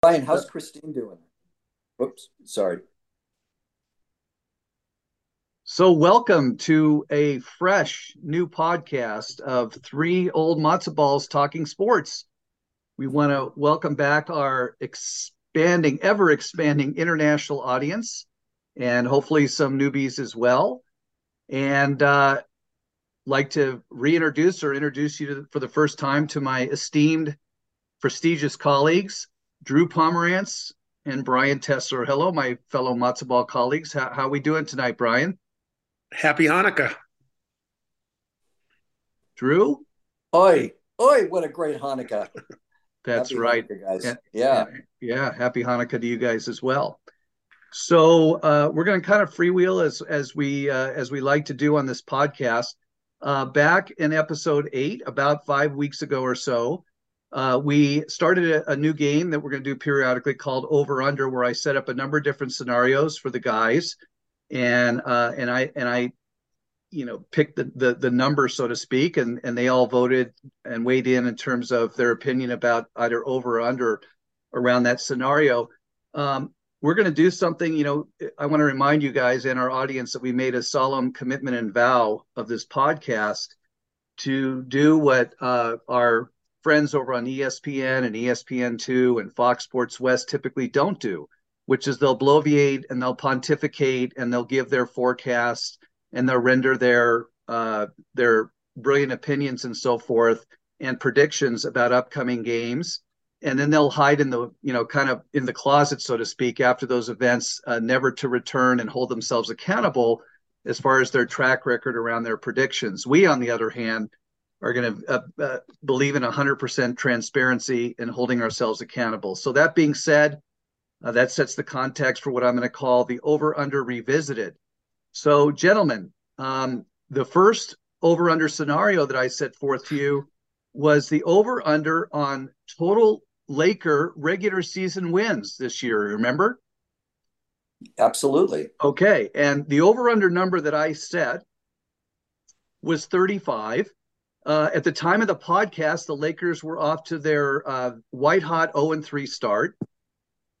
Brian, how's Christine doing? Oops, sorry. So, welcome to a fresh new podcast of three old matzo balls talking sports. We want to welcome back our expanding, ever expanding international audience, and hopefully some newbies as well. And uh, like to reintroduce or introduce you to, for the first time to my esteemed, prestigious colleagues, Drew Pomerantz and Brian Tessler. Hello, my fellow matzo ball colleagues. How, how are we doing tonight, Brian? Happy Hanukkah. Drew? Oi, oi, what a great Hanukkah. That's Happy right. Hanukkah, guys. Yeah. Yeah. Yeah, happy Hanukkah to you guys as well. So uh, we're going to kind of freewheel as as we uh, as we like to do on this podcast. Uh, back in episode eight, about five weeks ago or so, uh, we started a, a, new game that we're going to do periodically called Over Under, where I set up a number of different scenarios for the guys, and uh, and I and I, you know, picked the, the the number so to speak, and and they all voted and weighed in in terms of their opinion about either over or under around that scenario. Um, we're going to do something, you know, I want to remind you guys and our audience that we made a solemn commitment and vow of this podcast to do what uh, our friends over on ESPN and ESPN2 and Fox Sports West typically don't do, which is they'll bloviate and they'll pontificate and they'll give their forecast and they'll render their uh, their brilliant opinions and so forth and predictions about upcoming games. And then they'll hide in the you know kind of in the closet so to speak after those events uh, never to return and hold themselves accountable as far as their track record around their predictions. We on the other hand are going to uh, uh, believe in 100% transparency and holding ourselves accountable so that being said uh, that sets the context for what i'm going to call the over under revisited so gentlemen um, the first over under scenario that i set forth to you was the over under on total Laker regular season wins this year. Remember? Absolutely. Okay. And the over under number that I set was 35. Uh, at the time of the podcast, the Lakers were off to their uh, white hot 0 3 start.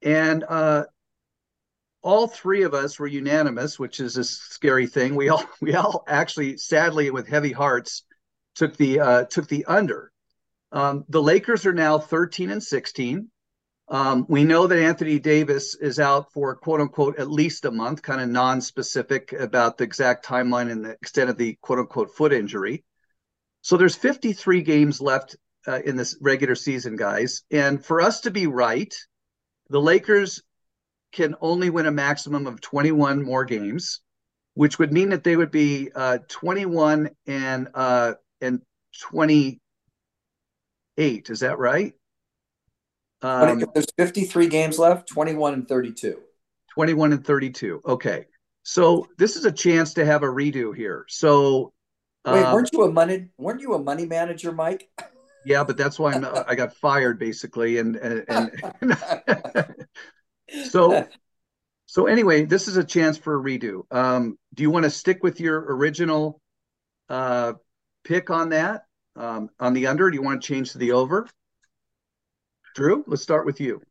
And uh, all three of us were unanimous, which is a scary thing. We all we all actually, sadly, with heavy hearts, took the uh, took the under. Um, the Lakers are now 13 and 16. Um, we know that Anthony Davis is out for quote unquote at least a month, kind of non specific about the exact timeline and the extent of the quote unquote foot injury. So there's 53 games left uh, in this regular season, guys. And for us to be right, the Lakers can only win a maximum of 21 more games, which would mean that they would be uh, 21 and uh, and 20 eight. Is that right? Um, there's 53 games left, 21 and 32. 21 and 32. Okay. So this is a chance to have a redo here. So wait, um, weren't you a money weren't you a money manager, Mike? Yeah, but that's why I'm, I got fired basically, and and, and so so anyway, this is a chance for a redo. Um, do you want to stick with your original uh, pick on that? um, on the under? Do you want to change to the over? Drew, let's start with you.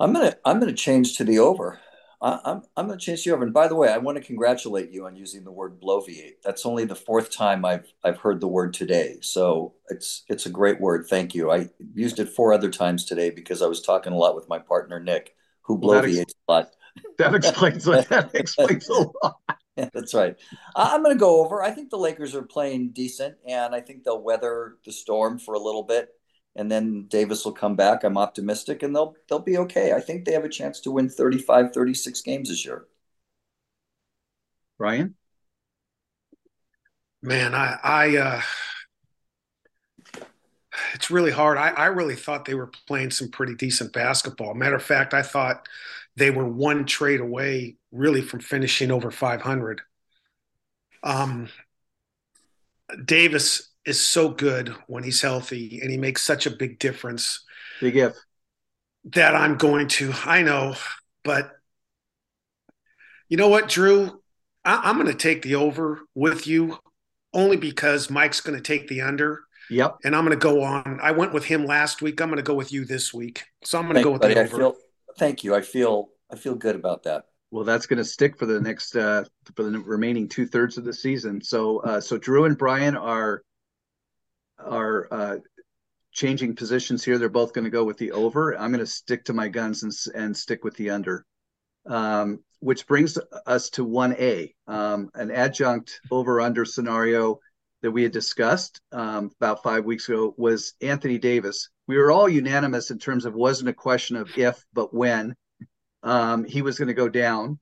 I'm gonna I'm gonna change to the over. I, I'm I'm change to the over. And by the way, I want to congratulate you on using the word bloviate. That's only the fourth time I've I've heard the word today. So it's it's a great word. Thank you. I used it four other times today because I was talking a lot with my partner Nick, who bloviates ex- a lot. That explains that explains a lot. Yeah, that's right. I'm going to go over. I think the Lakers are playing decent, and I think they'll weather the storm for a little bit, and then Davis will come back. I'm optimistic, and they'll they'll be okay. I think they have a chance to win 35, 36 games this year. Ryan, man, I I uh, it's really hard. I I really thought they were playing some pretty decent basketball. Matter of fact, I thought they were one trade away really from finishing over 500. Um, Davis is so good when he's healthy and he makes such a big difference. Big if. That I'm going to, I know, but you know what, Drew? I, am going to take the over with you only because Mike's going to take the under. Yep. And I'm going to go on. I went with him last week. I'm going to go with you this week. So I'm going to go with buddy. the I over. feel, thank you. I feel I feel good about that. Well, that's going to stick for the next uh, for the remaining two thirds of the season. So, uh, so Drew and Brian are are uh, changing positions here. They're both going to go with the over. I'm going to stick to my guns and and stick with the under. Um, which brings us to 1A, um, an adjunct over under scenario that we had discussed um, about five weeks ago was Anthony Davis. We were all unanimous in terms of wasn't a question of if, but when um, he was going to go down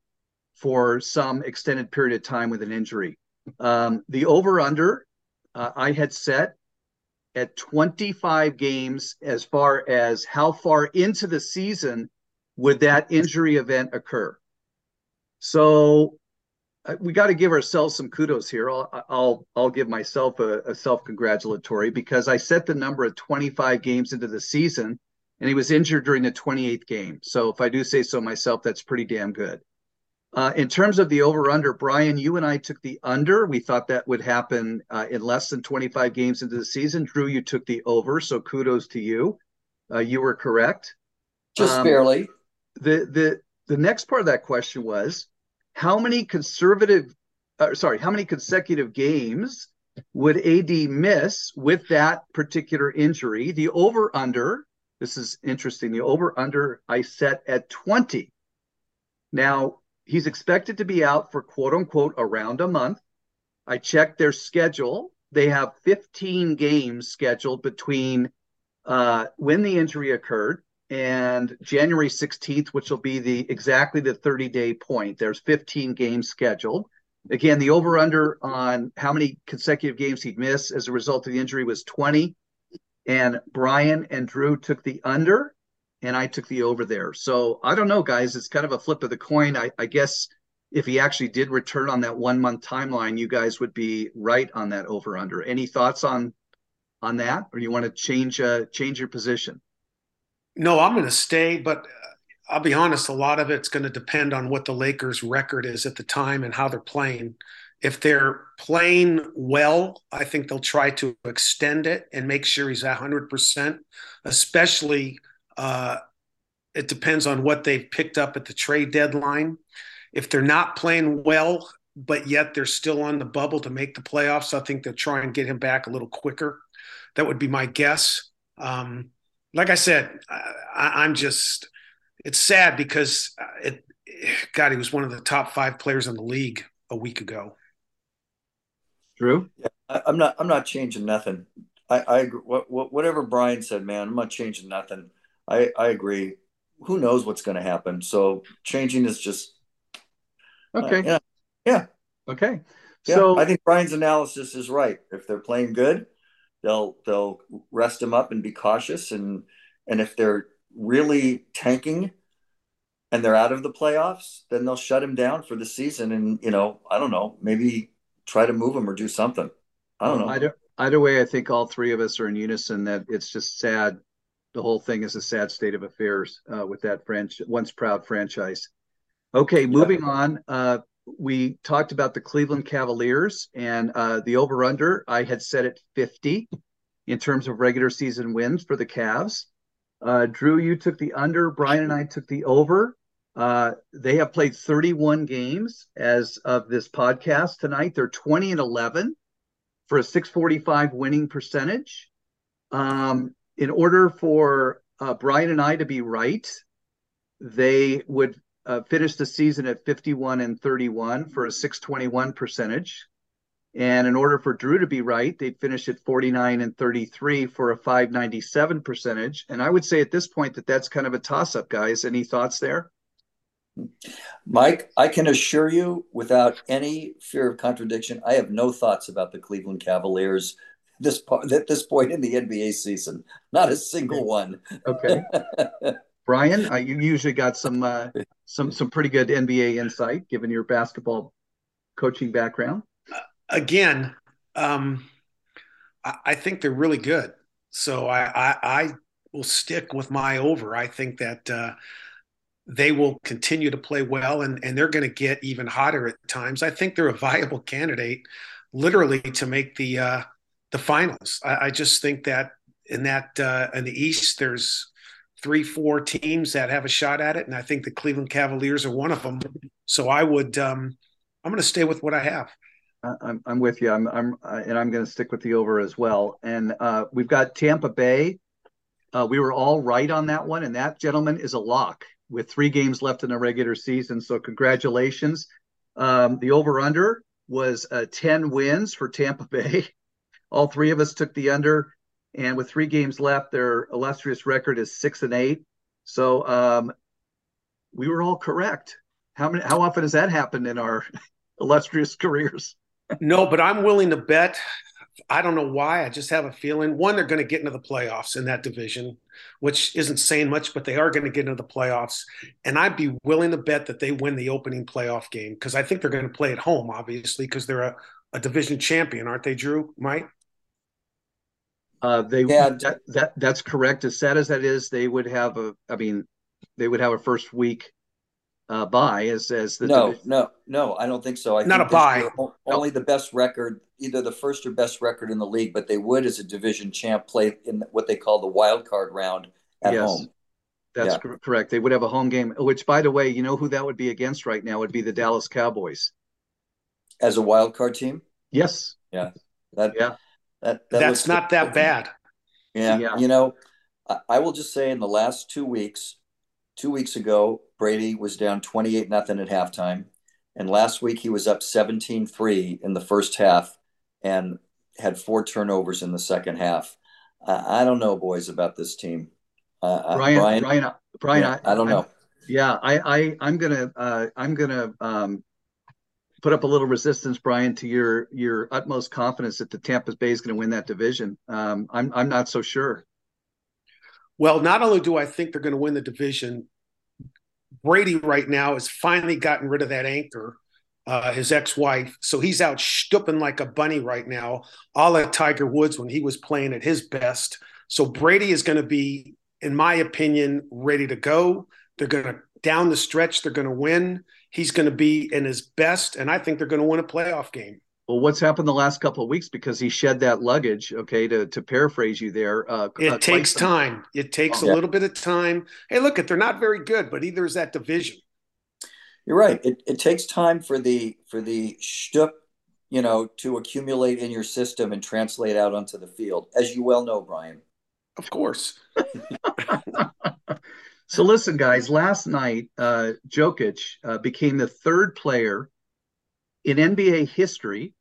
for some extended period of time with an injury. Um, the over under uh, I had set at 25 games as far as how far into the season would that injury event occur. So uh, we got to give ourselves some kudos here. I'll I'll, I'll give myself a, a self congratulatory because I set the number at 25 games into the season, and he was injured during the 28th game. So if I do say so myself, that's pretty damn good. Uh, in terms of the over under, Brian, you and I took the under. We thought that would happen uh, in less than 25 games into the season. Drew, you took the over, so kudos to you. Uh, you were correct. Just um, barely. The the the next part of that question was how many conservative, uh, sorry, how many consecutive games would AD miss with that particular injury? The over under, this is interesting. The over under I set at 20. Now, he's expected to be out for quote unquote around a month. I checked their schedule. They have 15 games scheduled between uh, when the injury occurred and January 16th, which will be the exactly the 30 day point. There's 15 games scheduled. Again, the over under on how many consecutive games he'd miss as a result of the injury was 20. And Brian and Drew took the under, and I took the over there. So I don't know, guys. It's kind of a flip of the coin. I, I guess if he actually did return on that one month timeline, you guys would be right on that over under. Any thoughts on on that, or you want to change uh, change your position? No, I'm going to stay, but uh, I'll be honest, a lot of it's going to depend on what the Lakers' record is at the time and how they're playing. If they're playing well, I think they'll try to extend it and make sure he's 100%, especially uh, it depends on what they've picked up at the trade deadline. If they're not playing well, but yet they're still on the bubble to make the playoffs, I think they'll try and get him back a little quicker. That would be my guess. Um, like I said, I, am just it's sad because it, God, he was one of the top five players in the league a week ago. Drew, yeah, I, am not. I'm not changing nothing. I, I agree. What, what, whatever Brian said, man, I'm not changing nothing. I, I agree. Who knows what's going to happen? So changing is just okay. Uh, yeah, yeah. Okay. Yeah, so I think Brian's analysis is right. If they're playing good, they'll they'll rest them up and be cautious and and if they're really tanking and they're out of the playoffs then they'll shut him down for the season and you know i don't know maybe try to move him or do something i don't know either either way i think all three of us are in unison that it's just sad the whole thing is a sad state of affairs uh, with that franchise once proud franchise okay moving on uh, we talked about the Cleveland Cavaliers and uh, the over under. I had set it 50 in terms of regular season wins for the Cavs. Uh, Drew, you took the under. Brian and I took the over. Uh, they have played 31 games as of this podcast tonight. They're 20 and 11 for a 645 winning percentage. Um, in order for uh, Brian and I to be right, they would uh, finished the season at 51 and 31 for a 621 percentage. And in order for Drew to be right, they'd finish at 49 and 33 for a 597 percentage. And I would say at this point that that's kind of a toss up, guys. Any thoughts there? Mike, I can assure you without any fear of contradiction, I have no thoughts about the Cleveland Cavaliers this at this point in the NBA season. Not a single one. Okay. Brian, uh, you usually got some uh, some some pretty good NBA insight given your basketball coaching background. Uh, again, um, I, I, think they're really good. So I, I, I will stick with my over. I think that uh, they will continue to play well, and and they're going to get even hotter at times. I think they're a viable candidate, literally, to make the uh, the finals. I, I just think that in that uh, in the East, there's three, four teams that have a shot at it, and I think the Cleveland Cavaliers are one of them. So I would, um, I'm going to stay with what I have. I'm I'm with you. I'm I'm and I'm going to stick with the over as well. And uh, we've got Tampa Bay. Uh, we were all right on that one, and that gentleman is a lock with three games left in the regular season. So congratulations. Um, the over under was uh, 10 wins for Tampa Bay. All three of us took the under, and with three games left, their illustrious record is six and eight. So um, we were all correct. How many? How often has that happened in our illustrious careers? no, but I'm willing to bet I don't know why. I just have a feeling one, they're going to get into the playoffs in that division, which isn't saying much, but they are going to get into the playoffs. And I'd be willing to bet that they win the opening playoff game because I think they're going to play at home, obviously, because they're a, a division champion, aren't they, Drew? Mike? Uh, they yeah, that, that that's correct. As sad as that is, they would have a. I mean, they would have a first week uh, bye as as the no division. no no I don't think so. I not a bye. Only no. the best record, either the first or best record in the league, but they would as a division champ play in what they call the wild card round at yes. home. That's yeah. correct. They would have a home game, which, by the way, you know who that would be against right now would be the Dallas Cowboys as a wild card team. Yes. Yeah. That. Yeah. That. that That's not that bad. Yeah. yeah. You know, I, I will just say in the last two weeks, two weeks ago, Brady was down 28 nothing at halftime. And last week he was up 17 3 in the first half and had four turnovers in the second half. I don't know, boys, about this team. Uh, Brian, Brian, Brian, Brian yeah, I, I, don't know. I'm, yeah, I, I, I'm gonna, uh, I'm gonna um, put up a little resistance, Brian, to your your utmost confidence that the Tampa Bay is going to win that division. Um, I'm, I'm not so sure. Well, not only do I think they're going to win the division, Brady right now has finally gotten rid of that anchor, uh, his ex-wife. So he's out stooping like a bunny right now, a la Tiger Woods when he was playing at his best. So Brady is going to be, in my opinion, ready to go. They're going to down the stretch. They're going to win. He's going to be in his best, and I think they're going to win a playoff game well, what's happened the last couple of weeks because he shed that luggage. Okay, to to paraphrase you there, uh, it uh, takes time. It takes oh, a yeah. little bit of time. Hey, look, it they're not very good, but either is that division. You're right. It it takes time for the for the shtup, you know, to accumulate in your system and translate out onto the field, as you well know, Brian. Of course. so listen, guys. Last night, uh, Jokic uh, became the third player in NBA history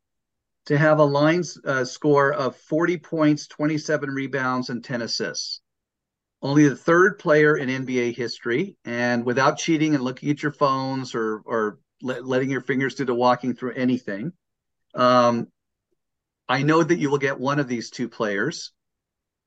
to have a line uh, score of 40 points, 27 rebounds, and 10 assists. Only the third player in NBA history, and without cheating and looking at your phones or or le- letting your fingers do the walking through anything. Um, I know that you will get one of these two players.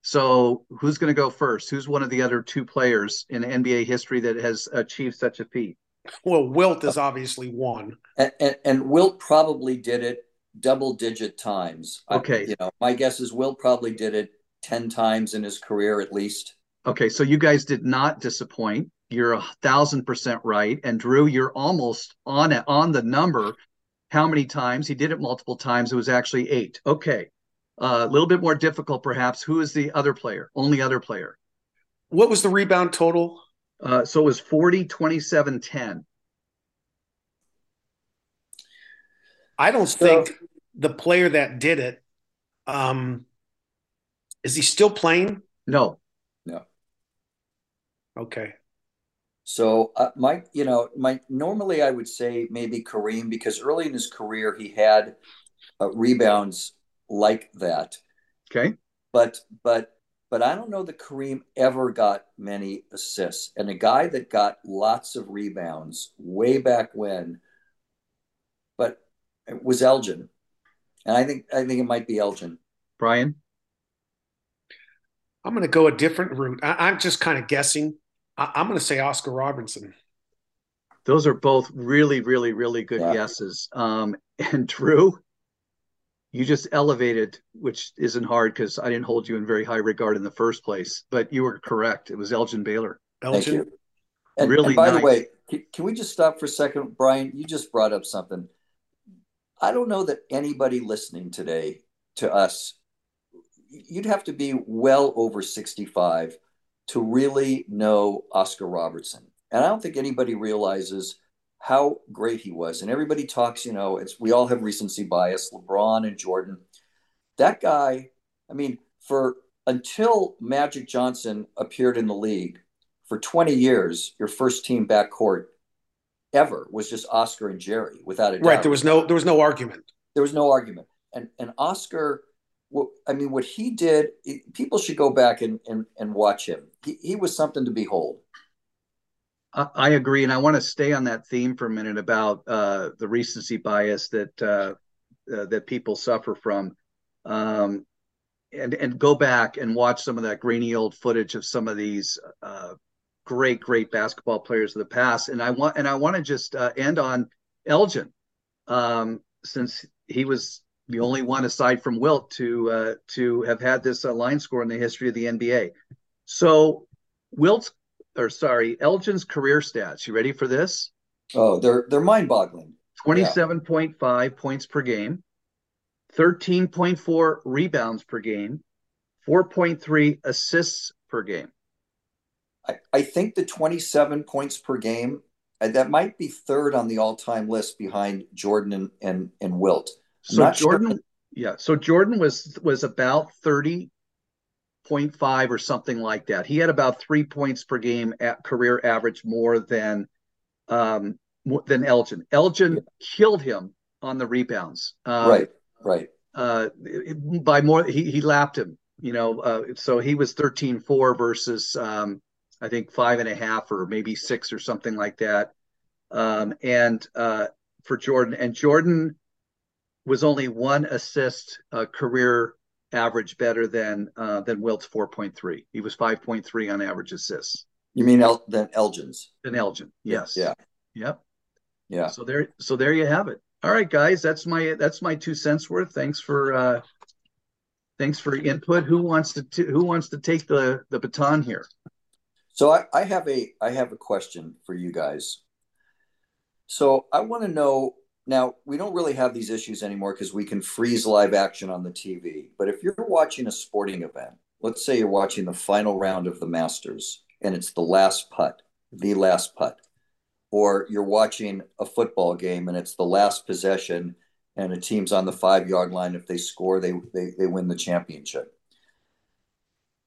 So who's going to go first? Who's one of the other two players in NBA history that has achieved such a feat? Well, Wilt is obviously one, and, and, and Wilt probably did it double digit times. Okay, I, you know, my guess is Wilt probably did it ten times in his career at least. Okay, so you guys did not disappoint. You're a thousand percent right, and Drew, you're almost on it on the number. How many times he did it? Multiple times. It was actually eight. Okay, uh, a little bit more difficult, perhaps. Who is the other player? Only other player. What was the rebound total? Uh, so it was 40, 27, 10. I don't so, think the player that did it um, is he still playing? No. No. Okay. So uh, my, you know, my normally I would say maybe Kareem because early in his career he had uh, rebounds like that. Okay. But but but I don't know that Kareem ever got many assists. And a guy that got lots of rebounds way back when, but it was Elgin. And I think I think it might be Elgin. Brian? I'm going to go a different route. I, am just kind of guessing. I, am going to say Oscar Robertson. Those are both really, really, really good yeah. guesses. Um, and Drew, you just elevated, which isn't hard because I didn't hold you in very high regard in the first place. But you were correct. It was Elgin Baylor. Elgin. Thank you. And, really. And by nice. the way, can we just stop for a second, Brian? You just brought up something. I don't know that anybody listening today to us you'd have to be well over 65 to really know Oscar Robertson. And I don't think anybody realizes how great he was. And everybody talks, you know, it's we all have recency bias, LeBron and Jordan. That guy, I mean, for until Magic Johnson appeared in the league for 20 years, your first team backcourt ever was just Oscar and Jerry, without a doubt. Right. There was no there was no argument. There was no argument. And and Oscar, well, I mean, what he did, people should go back and and, and watch him. He, he was something to behold. I agree, and I want to stay on that theme for a minute about uh, the recency bias that uh, uh, that people suffer from. Um, and and go back and watch some of that grainy old footage of some of these uh, great great basketball players of the past and i want and i want to just uh, end on elgin um, since he was the only one aside from wilt to uh, to have had this line score in the history of the nba so wilt's or sorry elgin's career stats you ready for this oh they're they're mind-boggling 27.5 yeah. points per game 13.4 rebounds per game, 4.3 assists per game. I, I think the 27 points per game, that might be third on the all time list behind Jordan and, and, and Wilt. I'm so Jordan, sure. yeah. So Jordan was was about 30.5 or something like that. He had about three points per game at career average more than um, than Elgin. Elgin yeah. killed him on the rebounds. Um, right. Right. Uh, by more, he, he lapped him, you know, uh, so he was 13 4 versus, um, I think, five and a half or maybe six or something like that. Um, and uh, for Jordan, and Jordan was only one assist uh, career average better than uh, than Wilt's 4.3. He was 5.3 on average assists. You mean El- than Elgin's? Than Elgin, yes. Yeah. Yep. Yeah. So there, so there you have it all right guys that's my that's my two cents worth thanks for uh thanks for input who wants to t- who wants to take the the baton here so I, I have a i have a question for you guys so i want to know now we don't really have these issues anymore because we can freeze live action on the tv but if you're watching a sporting event let's say you're watching the final round of the masters and it's the last putt the last putt or you're watching a football game and it's the last possession and a team's on the five yard line. If they score, they, they, they win the championship.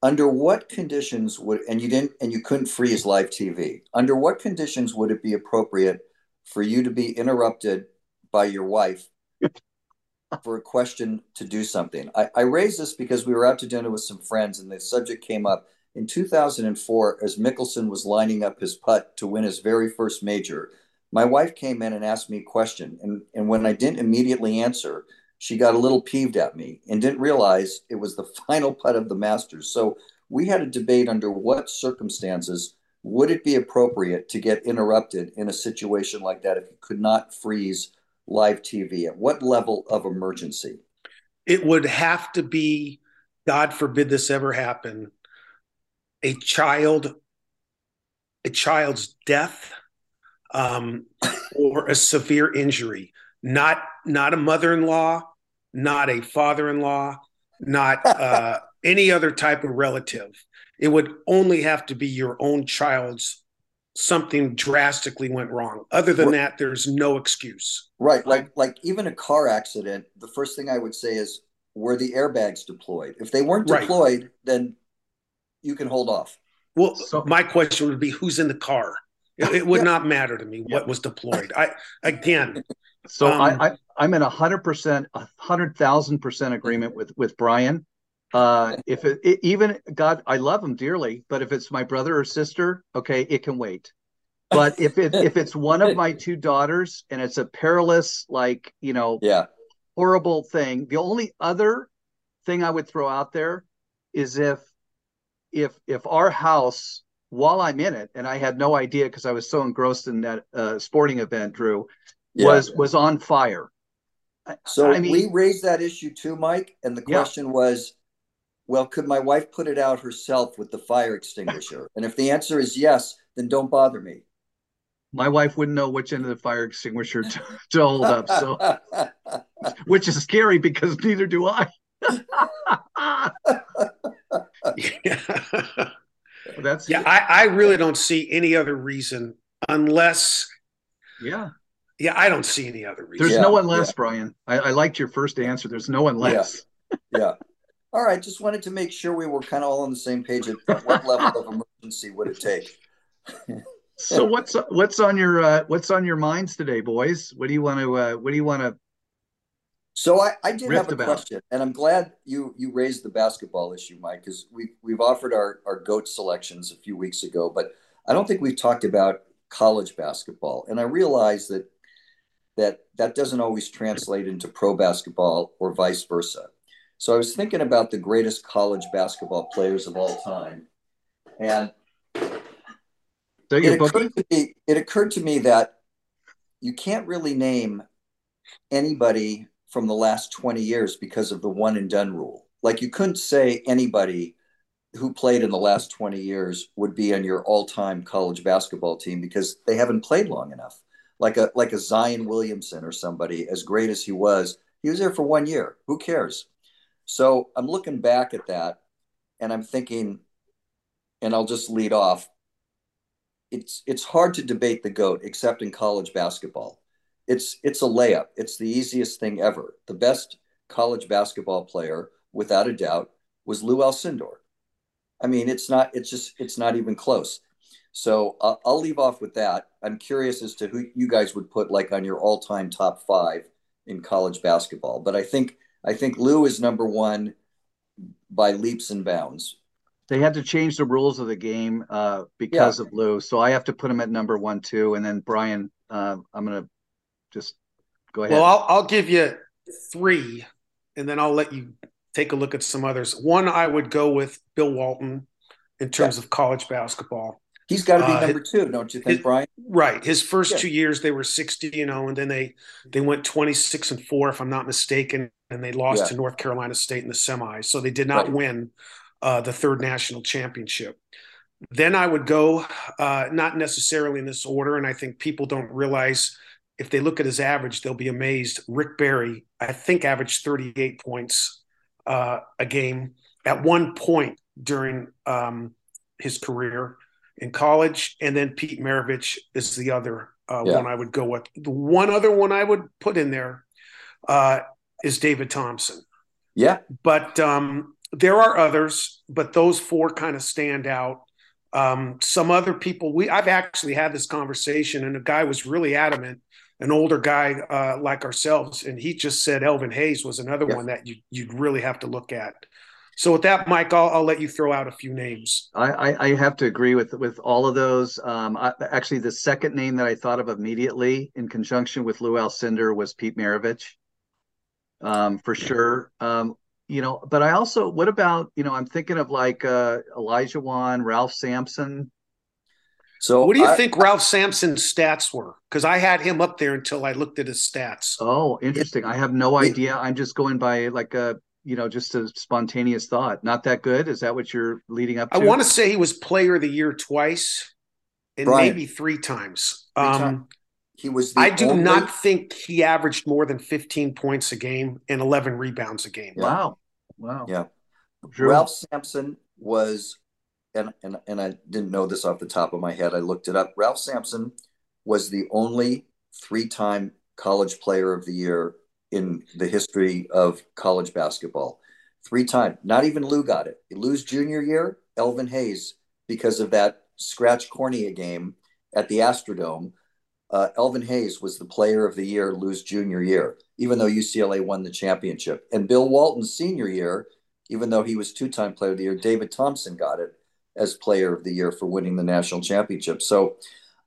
Under what conditions would, and you didn't, and you couldn't freeze live TV, under what conditions would it be appropriate for you to be interrupted by your wife for a question to do something? I, I raise this because we were out to dinner with some friends and the subject came up in 2004, as Mickelson was lining up his putt to win his very first major, my wife came in and asked me a question. And, and when I didn't immediately answer, she got a little peeved at me and didn't realize it was the final putt of the Masters. So we had a debate under what circumstances would it be appropriate to get interrupted in a situation like that if you could not freeze live TV? At what level of emergency? It would have to be, God forbid this ever happen, a child a child's death um, or a severe injury not not a mother-in-law not a father-in-law not uh, any other type of relative it would only have to be your own child's something drastically went wrong other than that there's no excuse right like like even a car accident the first thing i would say is were the airbags deployed if they weren't deployed right. then you can hold off. Well, so, my question would be who's in the car? It, it would yeah. not matter to me what was deployed. I again. So um, I, I am in a hundred percent, a hundred thousand percent agreement with with Brian. Uh, if it, it, even God, I love them dearly, but if it's my brother or sister, okay, it can wait. But if it if it's one of my two daughters and it's a perilous, like you know, yeah, horrible thing, the only other thing I would throw out there is if if if our house while I'm in it, and I had no idea because I was so engrossed in that uh, sporting event, Drew, yeah. was was on fire. So I mean, we raised that issue too, Mike, and the question yeah. was, well, could my wife put it out herself with the fire extinguisher? and if the answer is yes, then don't bother me. My wife wouldn't know which end of the fire extinguisher to, to hold up, so which is scary because neither do I. Yeah. That's yeah, I, I really don't see any other reason unless yeah. yeah, I don't see any other reason. There's Yeah, no unless, yeah. Brian. I, I liked your first answer. There's no unless. yeah. All right. Just wanted to make sure we were kind of all on the same page. At what level of emergency would it take? So what's what's on your uh, what's on your minds today, boys? What do you want to uh, what do you want to So I, I did have a about. question, and I'm glad you you raised the basketball issue, Mike, because we've we've offered our our goat selections a few weeks ago, but I don't think we've talked about college basketball, and I realize that that that doesn't always translate into pro basketball or vice versa. So I was thinking about the greatest college basketball players of all time, and it occurred me it occurred to me that you can't really name anybody from the last 20 years because of the one and done rule. Like you couldn't say anybody who played in the last 20 years would be on your all-time college basketball team because they haven't played long enough. Like a like a Zion Williamson or somebody as great as he was he was there for one year. Who cares so I'm looking back at that and I'm thinking and I'll just lead off it's it's hard to debate the goat except in college basketball. It's it's a layup. It's the easiest thing ever. The best college basketball player, without a doubt, was Lou Alcindor. I mean, it's not. It's just. It's not even close. So I'll, I'll leave off with that. I'm curious as to who you guys would put like on your all-time top five in college basketball. But I think I think Lou is number one by leaps and bounds. They had to change the rules of the game uh, because of Lou, so I have to put him at number one too. And then Brian, uh, I'm gonna just go ahead. Well, I'll, I'll give you three, and then I'll let you take a look at some others. One, I would go with Bill Walton in terms of college basketball. He's got to be Uh, number two, don't you think, his- Brian? Right. His first Yeah. two years, they were 60, you know, and then they they went 26 and four, if I'm not mistaken, and they lost Yeah. to North Carolina State in the semis. So they did not Right. win uh, the third national championship. Then I would go, uh, not necessarily in this order, and I think people don't realize if they look at his average, they'll be amazed. Rick Barry, I think, averaged 38 points uh, a game at one point during um, his career in college, and then Pete Maravich is the other uh, Yeah. one I would go with. The one other one I would put in there uh, is David Thompson, Yeah, but um, there are others, but those four kind of stand out. Um, some other people, we I've actually had this conversation, and a guy was really adamant, an older guy uh, like ourselves, and he just said Elvin Hayes was another one that you you'd really have to look at. So with that, Mike, I'll, I'll let you throw out a few names. I, I, I have to agree with with all of those. Um, I, actually, the second name that I thought of immediately in conjunction with Lou Alcindor was Pete Maravich, um, for sure. Um, you know, but I also, what about you know, I'm thinking of like uh, Olajuwon, Ralph Sampson. So What do you I- think Ralph Sampson's stats were? Because I had him up there until I looked at his stats. Oh, interesting. I have no idea. I'm just going by like a you know just a spontaneous thought. Not that good. Is that what you're leading up to? I want to say he was Player of the Year twice, and Brian. maybe three times. Three um, times. He was. The I do only- not think he averaged more than 15 points a game and 11 rebounds a game. Wow. Wow. Yeah. Drew? Ralph Sampson was, and, and and I didn't know this off the top of my head. I looked it up. Ralph Sampson was the only three-time college player of the year in the history of college basketball. Three time. Not even Lou got it. Lou's junior year, Elvin Hayes, because of that scratch cornea game at the Astrodome. Uh, Elvin Hayes was the player of the year Lou's junior year, even though UCLA won the championship. And Bill Walton's senior year, even though he was two time player of the year, David Thompson got it as player of the year for winning the national championship. So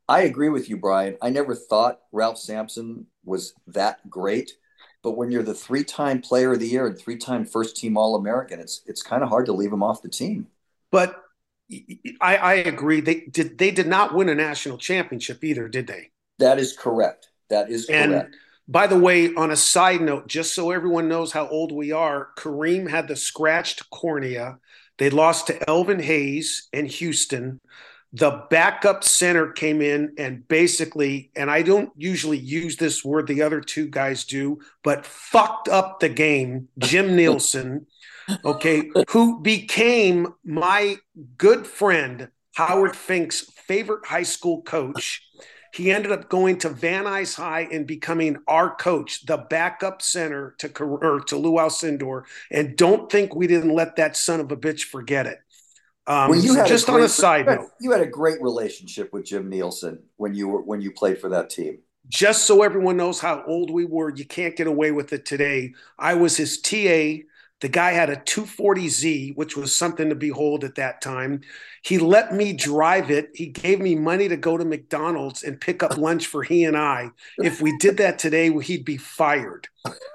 I agree with you, Brian. I never thought Ralph Sampson was that great. But when you're the three time player of the year and three time first team All American, it's it's kind of hard to leave him off the team. But I, I agree. They did they did not win a national championship either, did they? That is correct. That is And correct. by the way, on a side note, just so everyone knows how old we are, Kareem had the scratched cornea. They lost to Elvin Hayes in Houston. The backup center came in and basically, and I don't usually use this word, the other two guys do, but fucked up the game. Jim Nielsen. okay, who became my good friend Howard Fink's favorite high school coach. He ended up going to Van Nuys High and becoming our coach, the backup center to to Lou Alcindor. And don't think we didn't let that son of a bitch forget it. Um, well, you had just a on a side you note, you had a great relationship with Jim Nielsen when you were when you played for that team. Just so everyone knows how old we were, you can't get away with it today. I was his TA the guy had a 240Z, which was something to behold at that time. He let me drive it. He gave me money to go to McDonald's and pick up lunch for he and I. If we did that today, he'd be fired.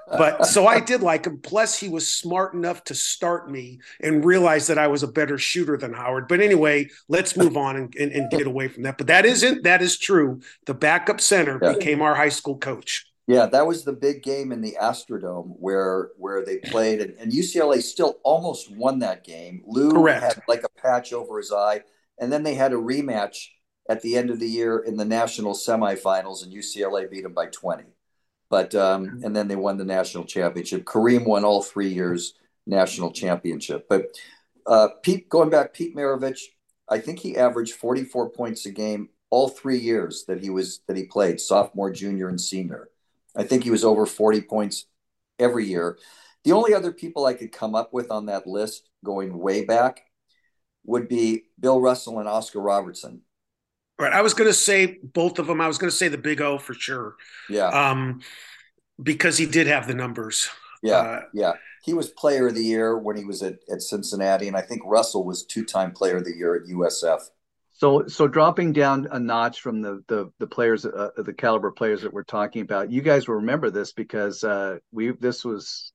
But so I did like him. Plus, he was smart enough to start me and realize that I was a better shooter than Howard. But anyway, let's move on and, and, and get away from that. But that isn't, that is true. The backup center yeah. became our high school coach. Yeah, that was the big game in the Astrodome where where they played, and, and UCLA still almost won that game. Lou Correct. had like a patch over his eye, and then they had a rematch at the end of the year in the national semifinals, and UCLA beat them by twenty. But um, and then they won the national championship. Kareem won all three years national championship. But uh, Pete, going back, Pete Maravich, I think he averaged forty four points a game all three years that he was that he played, sophomore, junior, and senior. I think he was over 40 points every year. The only other people I could come up with on that list going way back would be Bill Russell and Oscar Robertson. Right. I was going to say both of them. I was going to say the Big O for sure. Yeah. Um, because he did have the numbers. Yeah. Uh, yeah. He was player of the year when he was at, at Cincinnati. And I think Russell was two time player of the year at USF. So, so dropping down a notch from the the, the players, uh, the caliber players that we're talking about, you guys will remember this because uh, we this was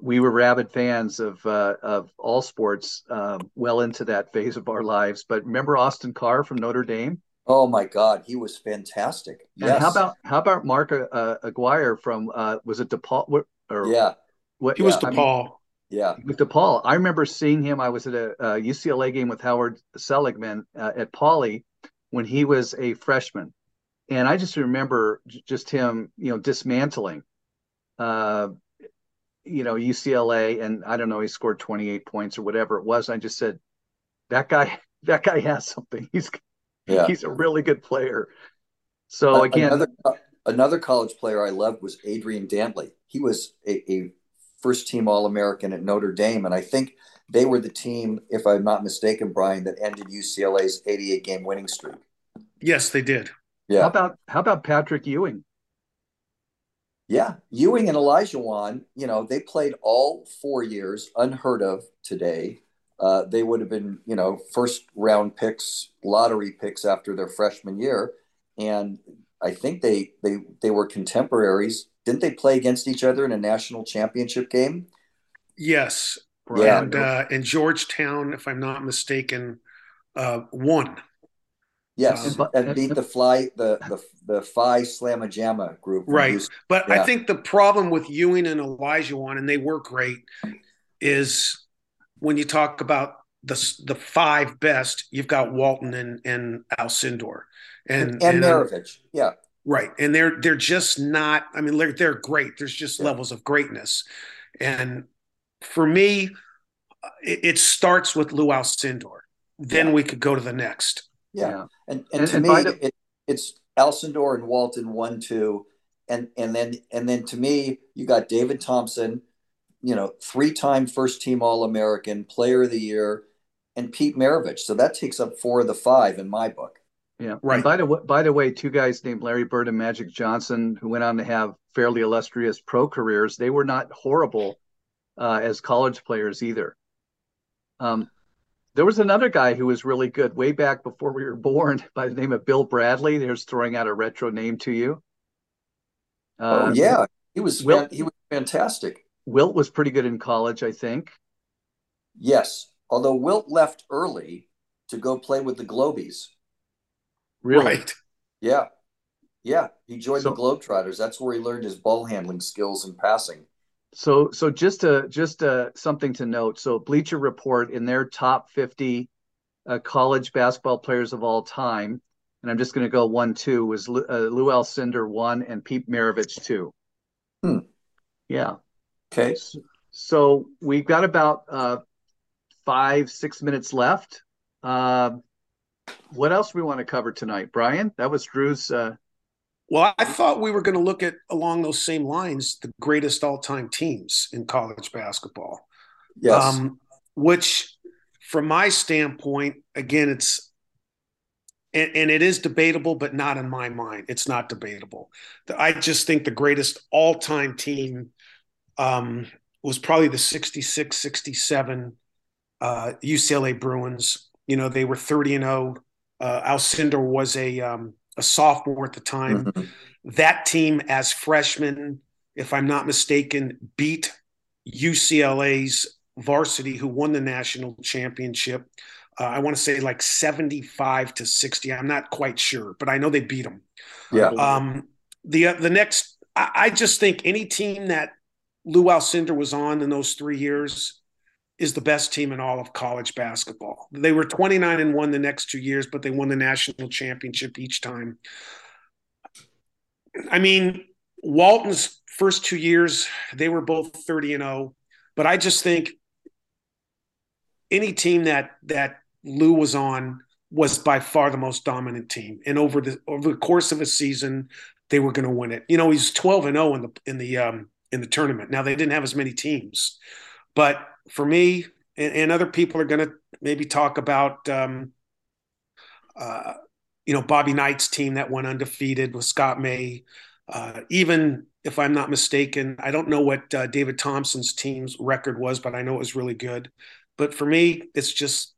we were rabid fans of uh, of all sports um, well into that phase of our lives. But remember Austin Carr from Notre Dame? Oh my God, he was fantastic. Yes. And how about how about Mark uh, Aguirre from uh, was it DePaul? Or, yeah, what, he was DePaul. I mean, yeah. With DePaul. I remember seeing him. I was at a, a UCLA game with Howard Seligman uh, at Pauley when he was a freshman. And I just remember j- just him, you know, dismantling, uh, you know, UCLA. And I don't know, he scored 28 points or whatever it was. I just said, that guy, that guy has something. He's, yeah. he's a really good player. So again, another, another college player I loved was Adrian Dantley. He was a, a first team All American at Notre Dame. And I think they were the team, if I'm not mistaken, Brian, that ended UCLA's 88 game winning streak. Yes, they did. Yeah. How about how about Patrick Ewing? Yeah, Ewing and Olajuwon, you know, they played all four years, unheard of today. Uh, they would have been, you know, first round picks, lottery picks after their freshman year, and I think they they they were contemporaries didn't they play against each other in a national championship game? Yes. Yeah. And uh, in Georgetown, if I'm not mistaken, uh, won. Yes, um, and beat the fly the the the Phi Slamma Jamma group. Right, but yeah. I think the problem with Ewing and Olajuwon, and they were great, is when you talk about the the five best, you've got Walton and and Alcindor, and and, and Maravich. Yeah, Right. And they're they're just not, I mean, they're they're great. There's just yeah. levels of greatness. And for me, uh, it, it starts with Lou Alcindor. Then yeah. we could go to the next. Yeah. yeah. And, and, and to and me, the- it, it's Alcindor and Walton one, two. And and then and then to me, you got David Thompson, you know, three-time first team All-American, player of the year, and Pete Maravich. So that takes up four of the five in my book. Yeah. Right. And by the by the way, two guys named Larry Bird and Magic Johnson, who went on to have fairly illustrious pro careers, they were not horrible uh, as college players either. Um, there was another guy who was really good way back before we were born by the name of Bill Bradley. There's throwing out a retro name to you. Uh, oh yeah, he was Wilt, he was fantastic. Wilt was pretty good in college, I think. Yes, although Wilt left early to go play with the Globies. Really? Right. Yeah. Yeah. He joined so, the Globetrotters. That's where he learned his ball handling skills and passing. So, so just a just a something to note. So, Bleacher Report in their top fifty uh, college basketball players of all time, and I'm just going to go one two was uh, Lou Alcindor one and Pete Maravich two. Hmm. Yeah. Okay. so we've got about uh, five, six minutes left. Uh, what else we want to cover tonight, Brian? That was Drew's. Uh... Well, I thought we were going to look at along those same lines the greatest all-time teams in college basketball. Yes. Um, which, from my standpoint, again, it's and, and, it is debatable, but not in my mind. It's not debatable. I just think the greatest all-time team um, was probably the 66 67 uh, UCLA Bruins. You know, they were 30 and 0. Uh, Alcindor was a, um, a sophomore at the time. Mm-hmm. That team, as freshmen, if I'm not mistaken, beat UCLA's varsity, who won the national championship. Uh, I want to say like 75 to 60. I'm not quite sure, but I know they beat them. Yeah. Um, the uh, the next, I, I, just think any team that Lou Alcindor was on in those three years is the best team in all of college basketball. They were 29 and one the next two years, but they won the national championship each time. I mean, Walton's first two years, they were both 30 and 0. But I just think any team that that Lou was on was by far the most dominant team. And over the over the course of a season, they were going to win it. You know, he's 12 and 0 in the in the um, in the tournament. Now they didn't have as many teams, but for me and, and other people are going to maybe talk about, um, uh, you know, Bobby Knight's team that went undefeated with Scott May. Uh, even if I'm not mistaken, I don't know what uh, David Thompson's team's record was, but I know it was really good. But for me, it's just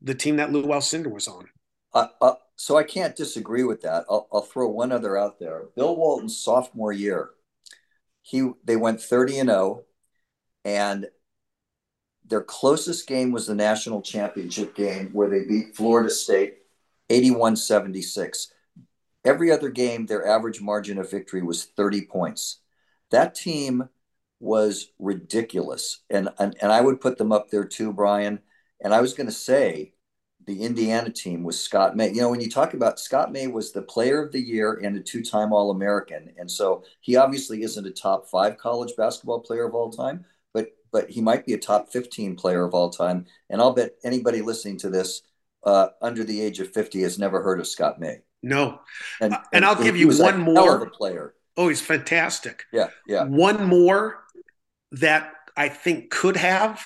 the team that Lou Alcindor was on. Uh, uh, so I can't disagree with that. I'll, I'll, throw one other out there. Bill Walton's sophomore year, he they went 30 and 0 and their closest game was the national championship game where they beat Florida State 81-76. Every other game their average margin of victory was 30 points. That team was ridiculous and and, and I would put them up there too Brian and I was going to say the Indiana team was Scott May. You know, when you talk about Scott May was the player of the year and a two-time All-American. And so he obviously isn't a top 5 college basketball player of all time, but but he might be a top 15 player of all time. And I'll bet anybody listening to this uh, under the age of 50 has never heard of Scott May. No. And, and, and I'll give you one more player. Oh, he's fantastic. Yeah, yeah. One more that I think could have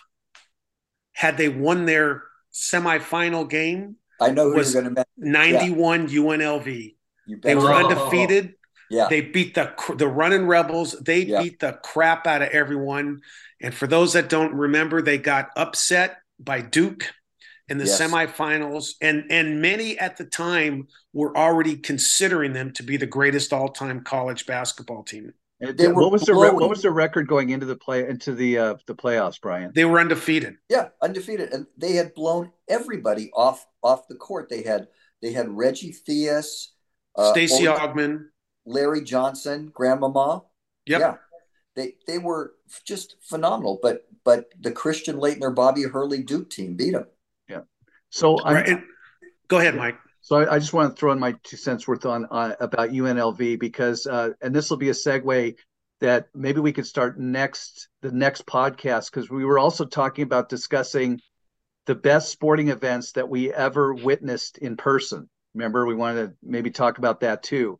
had they won their semifinal game. I know who was you're going to 91 yeah. UNLV. They were undefeated. Yeah. They beat the the running rebels. They yeah. beat the crap out of everyone. And for those that don't remember, they got upset by Duke in the yes. semifinals, and and many at the time were already considering them to be the greatest all time college basketball team. What was the what was the record going into the play into the uh, the playoffs, Brian? They were undefeated. Yeah, undefeated, and they had blown everybody off off the court. They had they had Reggie Theus, uh, Stacey Augmon, Larry Johnson, Grandmama. Yep. Yeah, they they were just phenomenal. But but the Christian Laettner Bobby Hurley Duke team beat them. Yeah. So right. go ahead, Mike. So I, I, just want to throw in my two cents worth on uh, about UNLV because, uh, and this will be a segue that maybe we could start next the next podcast because we were also talking about discussing the best sporting events that we ever witnessed in person. Remember, we wanted to maybe talk about that too.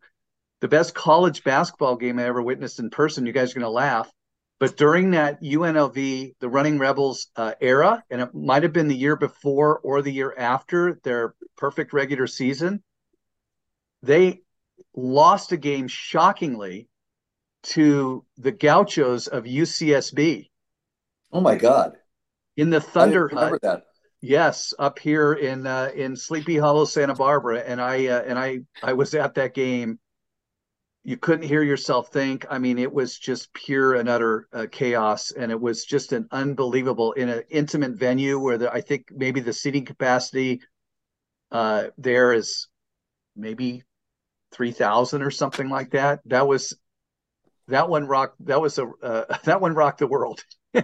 The best college basketball game I ever witnessed in person. You guys are going to laugh. But during that UNLV, the Running Rebels uh, era, and it might have been the year before or the year after their perfect regular season, they lost a game shockingly to the Gauchos of UCSB. Oh my God! In the Thunder Hut. That. Yes, up here in uh, in Sleepy Hollow, Santa Barbara, and I uh, and I I was at that game, you couldn't hear yourself think. I mean, it was just pure and utter uh, chaos, and it was just an unbelievable in an intimate venue where the, I think maybe the seating capacity uh, there is maybe three thousand or something like that. That was that one rocked. That was a uh, that one rocked the world.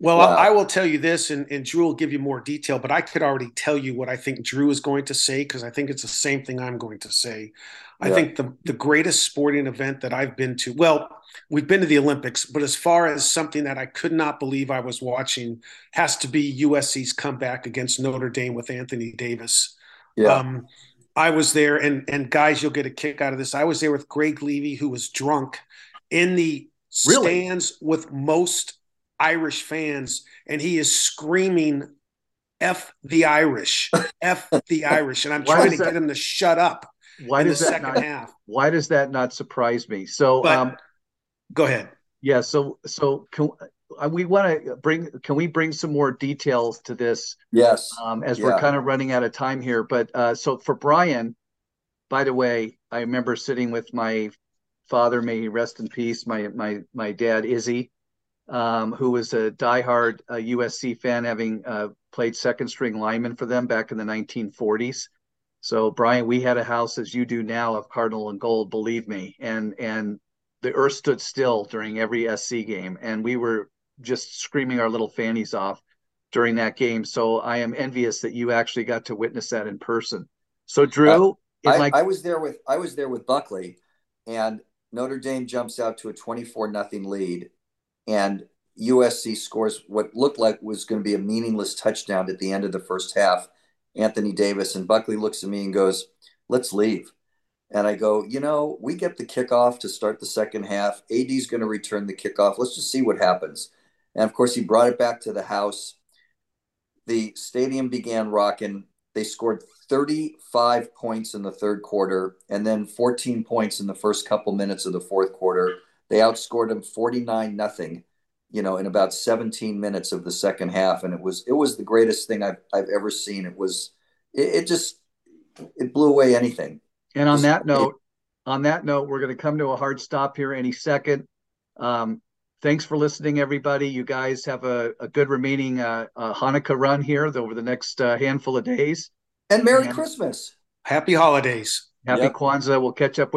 Well, wow. I, I, will tell you this, and, and Drew will give you more detail, but I could already tell you what I think Drew is going to say because I think it's the same thing I'm going to say. I think the, the greatest sporting event that I've been to, well, we've been to the Olympics, but as far as something that I could not believe I was watching, has to be USC's comeback against Notre Dame with Anthony Davis. Yeah. Um, I was there, and and guys, you'll get a kick out of this. I was there with Greg Levy, who was drunk in the really? stands with most Irish fans, and he is screaming "F the Irish, F the Irish," and I'm trying to that? get him to shut up. Why does that not, half. Why does that not surprise me? So, but, um, go ahead. Yeah. So, so can, uh, we want to bring? Can we bring some more details to this? Yes. Um, as yeah. we're kind of running out of time here, but uh, so for Brian, by the way, I remember sitting with my father, may he rest in peace, my my my dad Izzy, um, who was a diehard uh, USC fan, having uh, played second string lineman for them back in the 1940s. So Brian, we had a house as you do now of Cardinal and Gold, believe me, and and the earth stood still during every SC game, and we were just screaming our little fannies off during that game. So I am envious that you actually got to witness that in person. So Drew, uh, I, I was there with I was there with Buckley, and Notre Dame jumps out to a twenty-four nothing lead, and USC scores what looked like was going to be a meaningless touchdown at the end of the first half. Anthony Davis and Buckley looks at me and goes, "Let's leave." And I go, you know, we get the kickoff to start the second half. AD's going to return the kickoff. Let's just see what happens. And of course, he brought it back to the house. The stadium began rocking. They scored 35 points in the third quarter and then 14 points in the first couple minutes of the fourth quarter. They outscored them 49 nothing, you know, in about 17 minutes of the second half. And it was it was the greatest thing I've I've ever seen. It was it, it just it blew away anything. And on that note, on that note, we're going to come to a hard stop here any second. Um, thanks for listening, everybody. You guys have a, a good remaining uh, uh, Hanukkah run here over the next uh, handful of days. And Merry and Christmas. Happy holidays. Happy yep. Kwanzaa. We'll catch up with